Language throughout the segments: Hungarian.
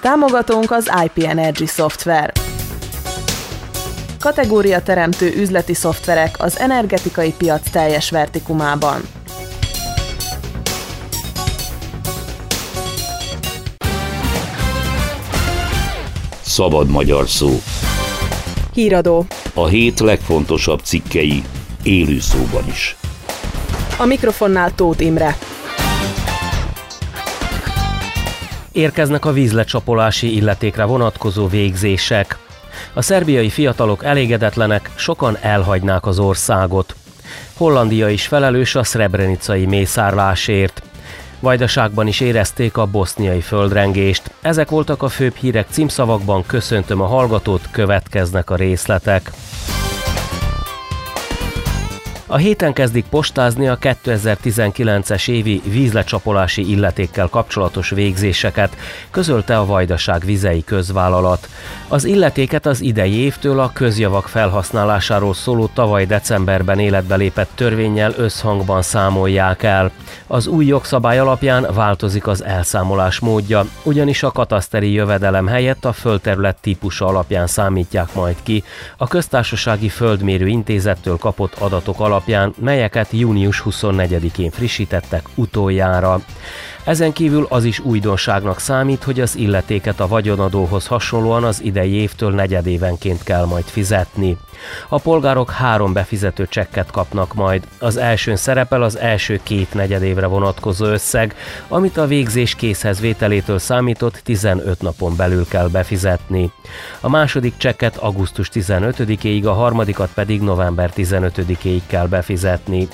Támogatónk az IP Energy Software. Kategória teremtő üzleti szoftverek az energetikai piac teljes vertikumában. Szabad magyar szó. Híradó. A hét legfontosabb cikkei élő szóban is. A mikrofonnál Tóth Imre. Érkeznek a vízlecsapolási illetékre vonatkozó végzések. A szerbiai fiatalok elégedetlenek, sokan elhagynák az országot. Hollandia is felelős a szrebrenicai mészárlásért. Vajdaságban is érezték a boszniai földrengést. Ezek voltak a főbb hírek címszavakban, köszöntöm a hallgatót, következnek a részletek. A héten kezdik postázni a 2019-es évi vízlecsapolási illetékkel kapcsolatos végzéseket, közölte a Vajdaság vizei közvállalat. Az illetéket az idei évtől a közjavak felhasználásáról szóló tavaly decemberben életbe lépett törvényel összhangban számolják el. Az új jogszabály alapján változik az elszámolás módja, ugyanis a kataszteri jövedelem helyett a földterület típusa alapján számítják majd ki a köztársasági földmérő intézettől kapott adatok alapján, melyeket június 24-én frissítettek utoljára. Ezen kívül az is újdonságnak számít, hogy az illetéket a vagyonadóhoz hasonlóan az idei évtől negyedévenként kell majd fizetni. A polgárok három befizető csekket kapnak majd. Az elsőn szerepel az első két negyedévre vonatkozó összeg, amit a végzés készhez vételétől számított 15 napon belül kell befizetni. A második csekket augusztus 15-éig, a harmadikat pedig november 15-éig kell befizetni.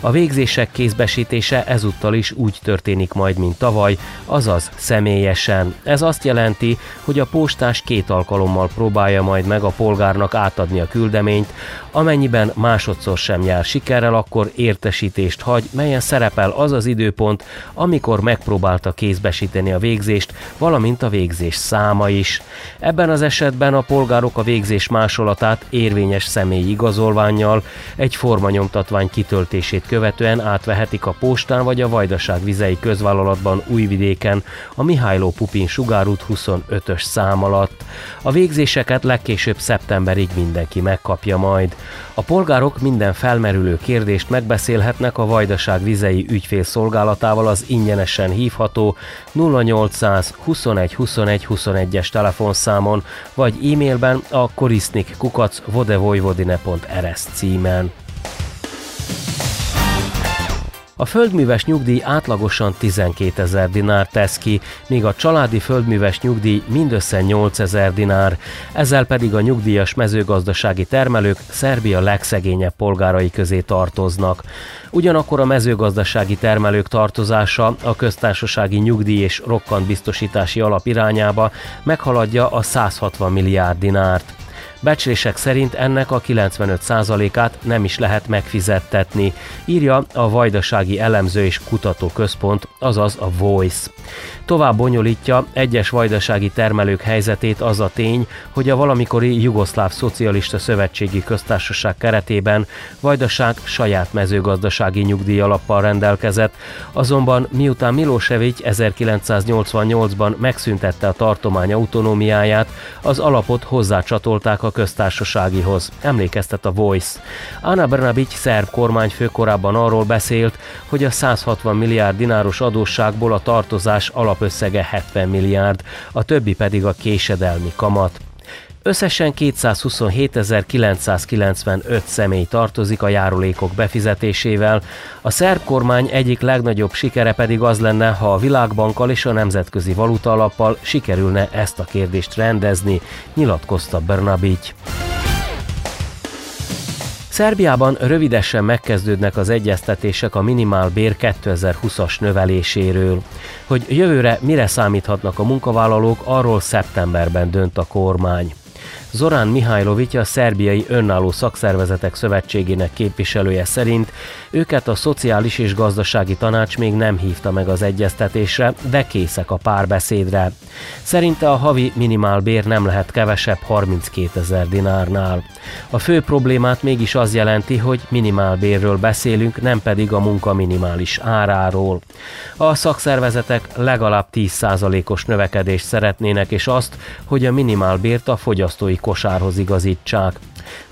A végzések kézbesítése ezúttal is úgy történik majd, mint tavaly, azaz személyesen. Ez azt jelenti, hogy a postás két alkalommal próbálja majd meg a polgárnak átadni a küldeményt, amennyiben másodszor sem jár sikerrel, akkor értesítést hagy, melyen szerepel az az időpont, amikor megpróbálta kézbesíteni a végzést, valamint a végzés száma is. Ebben az esetben a polgárok a végzés másolatát érvényes személyi igazolványjal, egy formanyomtatvány kitöltését követően átvehetik a postán vagy a Vajdaság vizei közvállalatban Újvidéken a Mihályló Pupin sugárút 25-ös szám alatt. A végzéseket legkésőbb szeptemberig mindenki megkapja majd. A polgárok minden felmerülő kérdést megbeszélhetnek a Vajdaság vizei ügyfélszolgálatával az ingyenesen hívható 0800 21 21 21-es telefonszámon, vagy e-mailben a korisnik kukac vodevojvodine.rs címen. A földműves nyugdíj átlagosan 12 ezer dinár tesz ki, míg a családi földműves nyugdíj mindössze 8 ezer dinár, ezzel pedig a nyugdíjas mezőgazdasági termelők Szerbia legszegényebb polgárai közé tartoznak. Ugyanakkor a mezőgazdasági termelők tartozása a köztársasági nyugdíj és rokkantbiztosítási alap irányába meghaladja a 160 milliárd dinárt. Becslések szerint ennek a 95%-át nem is lehet megfizettetni, írja a Vajdasági Elemző és Kutató Központ, azaz a Voice. Tovább bonyolítja egyes vajdasági termelők helyzetét az a tény, hogy a valamikori Jugoszláv Szocialista Szövetségi Köztársaság keretében Vajdaság saját mezőgazdasági nyugdíjalappal rendelkezett, azonban miután Milosevic 1988-ban megszüntette a tartomány autonómiáját, az alapot hozzácsatolták a köztársaságihoz, emlékeztet a Voice. Anna Brnabic szerb kormányfő korábban arról beszélt, hogy a 160 milliárd dináros adósságból a tartozás alapösszege 70 milliárd, a többi pedig a késedelmi kamat. Összesen 227.995 személy tartozik a járulékok befizetésével. A szerb kormány egyik legnagyobb sikere pedig az lenne, ha a Világbankkal és a Nemzetközi Valuta Alappal sikerülne ezt a kérdést rendezni, nyilatkozta Bernabic. Szerbiában rövidesen megkezdődnek az egyeztetések a minimálbér 2020-as növeléséről. Hogy jövőre mire számíthatnak a munkavállalók, arról szeptemberben dönt a kormány. Zorán Mihajlovics, a szerbiai önálló szakszervezetek szövetségének képviselője szerint őket a Szociális és Gazdasági Tanács még nem hívta meg az egyeztetésre, de készek a párbeszédre. Szerinte a havi minimálbér nem lehet kevesebb 32 ezer dinárnál. A fő problémát mégis az jelenti, hogy minimálbérről beszélünk, nem pedig a munka minimális áráról. A szakszervezetek legalább 10%-os növekedést szeretnének, és azt, hogy a minimálbért a fogyasztói kosárhoz igazítsák.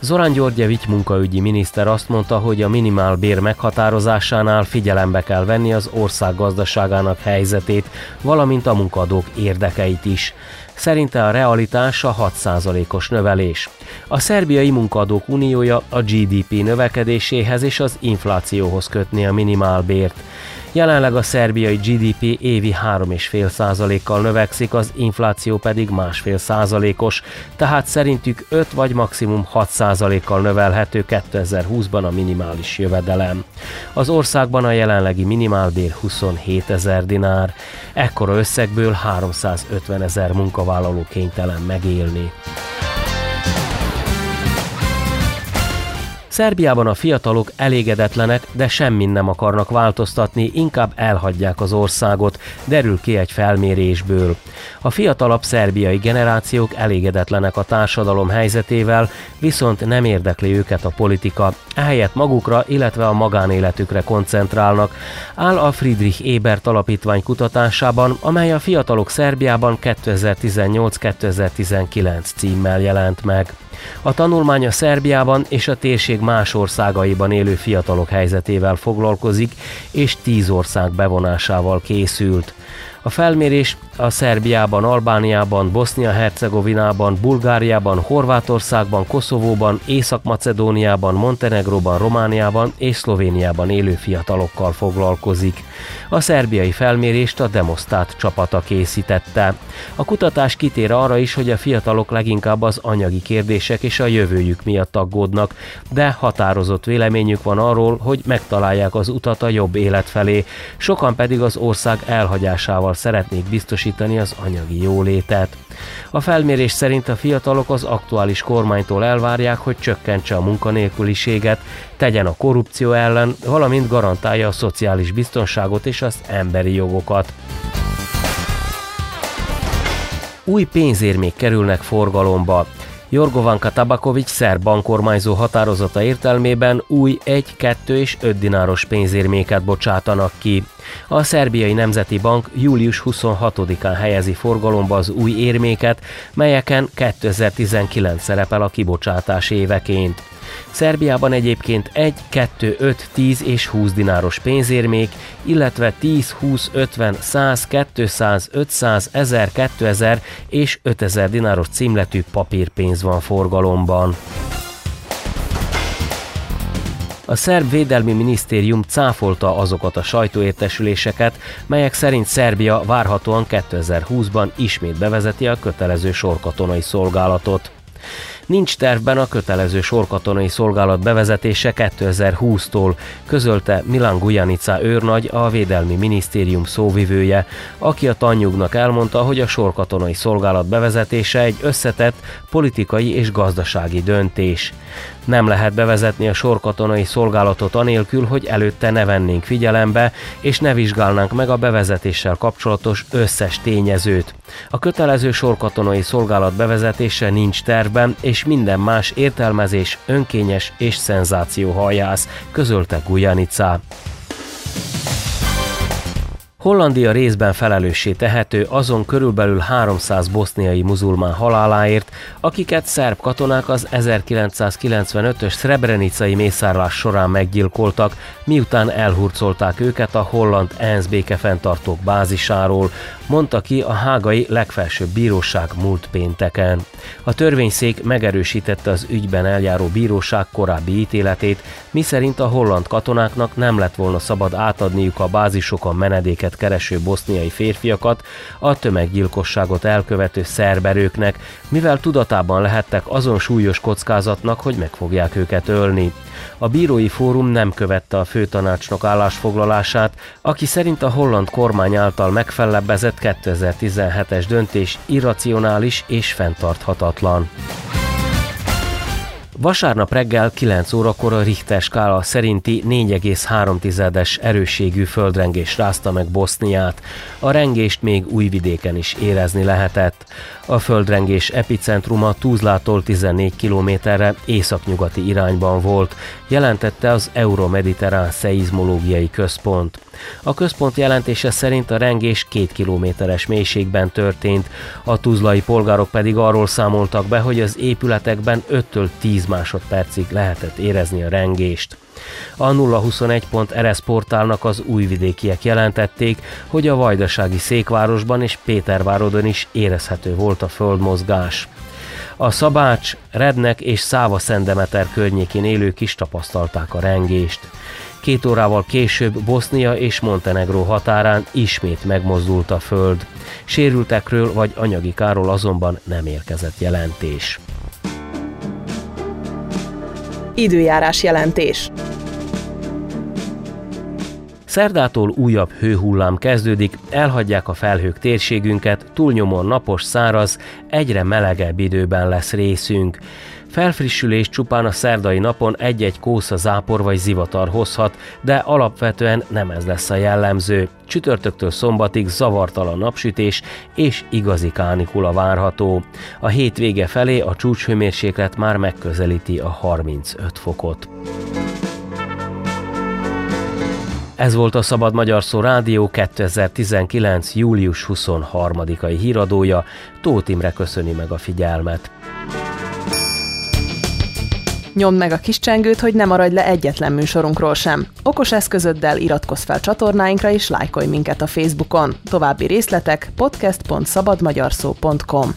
Zorán Györgyevics munkaügyi miniszter azt mondta, hogy a minimál bér meghatározásánál figyelembe kell venni az ország gazdaságának helyzetét, valamint a munkadók érdekeit is. Szerinte a realitás a 6%-os növelés. A Szerbiai Munkadók Uniója a GDP növekedéséhez és az inflációhoz kötni a minimálbért. Jelenleg a szerbiai GDP évi 3,5%-kal növekszik, az infláció pedig másfél százalékos, tehát szerintük 5 vagy maximum 6%-kal növelhető 2020-ban a minimális jövedelem. Az országban a jelenlegi minimálbér 27 ezer dinár, ekkora összegből 350 ezer munkavállaló kénytelen megélni. Szerbiában a fiatalok elégedetlenek, de semmin nem akarnak változtatni, inkább elhagyják az országot, derül ki egy felmérésből. A fiatalabb szerbiai generációk elégedetlenek a társadalom helyzetével, viszont nem érdekli őket a politika, ehelyett magukra, illetve a magánéletükre koncentrálnak, áll a Friedrich Ebert alapítvány kutatásában, amely a fiatalok Szerbiában 2018-2019 címmel jelent meg. A tanulmány a Szerbiában és a térség más országaiban élő fiatalok helyzetével foglalkozik, és tíz ország bevonásával készült. A felmérés a Szerbiában, Albániában, Bosznia-Hercegovinában, Bulgáriában, Horvátországban, Koszovóban, Észak-Macedóniában, Montenegróban, Romániában és Szlovéniában élő fiatalokkal foglalkozik. A szerbiai felmérést a Demostat csapata készítette. A kutatás kitér arra is, hogy a fiatalok leginkább az anyagi kérdések és a jövőjük miatt aggódnak, de határozott véleményük van arról, hogy megtalálják az utat a jobb élet felé, sokan pedig az ország elhagyásával szeretnék biztosítani az anyagi jólétet. A felmérés szerint a fiatalok az aktuális kormánytól elvárják, hogy csökkentse a munkanélküliséget, tegyen a korrupció ellen, valamint garantálja a szociális biztonságot és az emberi jogokat. Új pénzérmék kerülnek forgalomba. Jorgovanka Tabakovics szerb bankormányzó határozata értelmében új 1, 2 és 5 dináros pénzérméket bocsátanak ki. A Szerbiai Nemzeti Bank július 26-án helyezi forgalomba az új érméket, melyeken 2019 szerepel a kibocsátás éveként. Szerbiában egyébként 1, 2, 5, 10 és 20 dináros pénzérmék, illetve 10, 20, 50, 100, 200, 500, 1000, 2000 és 5000 dináros címletű papírpénz van forgalomban. A szerb védelmi minisztérium cáfolta azokat a sajtóértesüléseket, melyek szerint Szerbia várhatóan 2020-ban ismét bevezeti a kötelező sorkatonai szolgálatot. Nincs tervben a kötelező sorkatonai szolgálat bevezetése 2020-tól, közölte Milan Gujanica őrnagy, a Védelmi Minisztérium szóvivője, aki a tannyugnak elmondta, hogy a sorkatonai szolgálat bevezetése egy összetett politikai és gazdasági döntés. Nem lehet bevezetni a sorkatonai szolgálatot anélkül, hogy előtte ne vennénk figyelembe, és ne vizsgálnánk meg a bevezetéssel kapcsolatos összes tényezőt. A kötelező sorkatonai szolgálat bevezetése nincs tervben, és minden más értelmezés önkényes és szenzációhajász, közölte Gujanica. Hollandia részben felelőssé tehető azon körülbelül 300 boszniai muzulmán haláláért, akiket szerb katonák az 1995-ös Srebrenicai mészárlás során meggyilkoltak, miután elhurcolták őket a holland ENSZ békefenntartók bázisáról, mondta ki a hágai legfelsőbb bíróság múlt pénteken. A törvényszék megerősítette az ügyben eljáró bíróság korábbi ítéletét, miszerint a holland katonáknak nem lett volna szabad átadniuk a bázisokon menedéket kereső boszniai férfiakat a tömeggyilkosságot elkövető szerberőknek, mivel tudatában lehettek azon súlyos kockázatnak, hogy meg fogják őket ölni. A bírói fórum nem követte a főtanácsnok állásfoglalását, aki szerint a holland kormány által megfellebbezett 2017-es döntés irracionális és fenntarthatatlan. Vasárnap reggel 9 órakor a Richter skála szerinti 4,3-es erősségű földrengés rázta meg Boszniát. A rengést még újvidéken is érezni lehetett. A földrengés epicentruma Tuzlától 14 kilométerre északnyugati irányban volt, jelentette az Euromediterrán Szeizmológiai Központ. A központ jelentése szerint a rengés két kilométeres mélységben történt, a tuzlai polgárok pedig arról számoltak be, hogy az épületekben 5-től 10 másodpercig lehetett érezni a rengést. A 021.rs portálnak az újvidékiek jelentették, hogy a vajdasági székvárosban és Pétervárodon is érezhető volt a földmozgás. A Szabács, Rednek és Száva Szendemeter környékén élők is tapasztalták a rengést. Két órával később Bosznia és Montenegró határán ismét megmozdult a föld. Sérültekről vagy anyagi káról azonban nem érkezett jelentés. Időjárás jelentés. Szerdától újabb hőhullám kezdődik, elhagyják a felhők térségünket, túlnyomon napos, száraz, egyre melegebb időben lesz részünk. Felfrissülés csupán a szerdai napon egy-egy kósza zápor vagy zivatar hozhat, de alapvetően nem ez lesz a jellemző. Csütörtöktől szombatig zavartalan napsütés és igazi kánikula várható. A hét vége felé a csúcshőmérséklet már megközelíti a 35 fokot. Ez volt a Szabad Magyar Szó Rádió 2019. július 23-ai híradója. Tóth Imre köszöni meg a figyelmet. Nyomd meg a kis csengőt, hogy ne maradj le egyetlen műsorunkról sem. Okos eszközöddel iratkozz fel csatornáinkra és lájkolj minket a Facebookon. További részletek podcast.szabadmagyarszó.com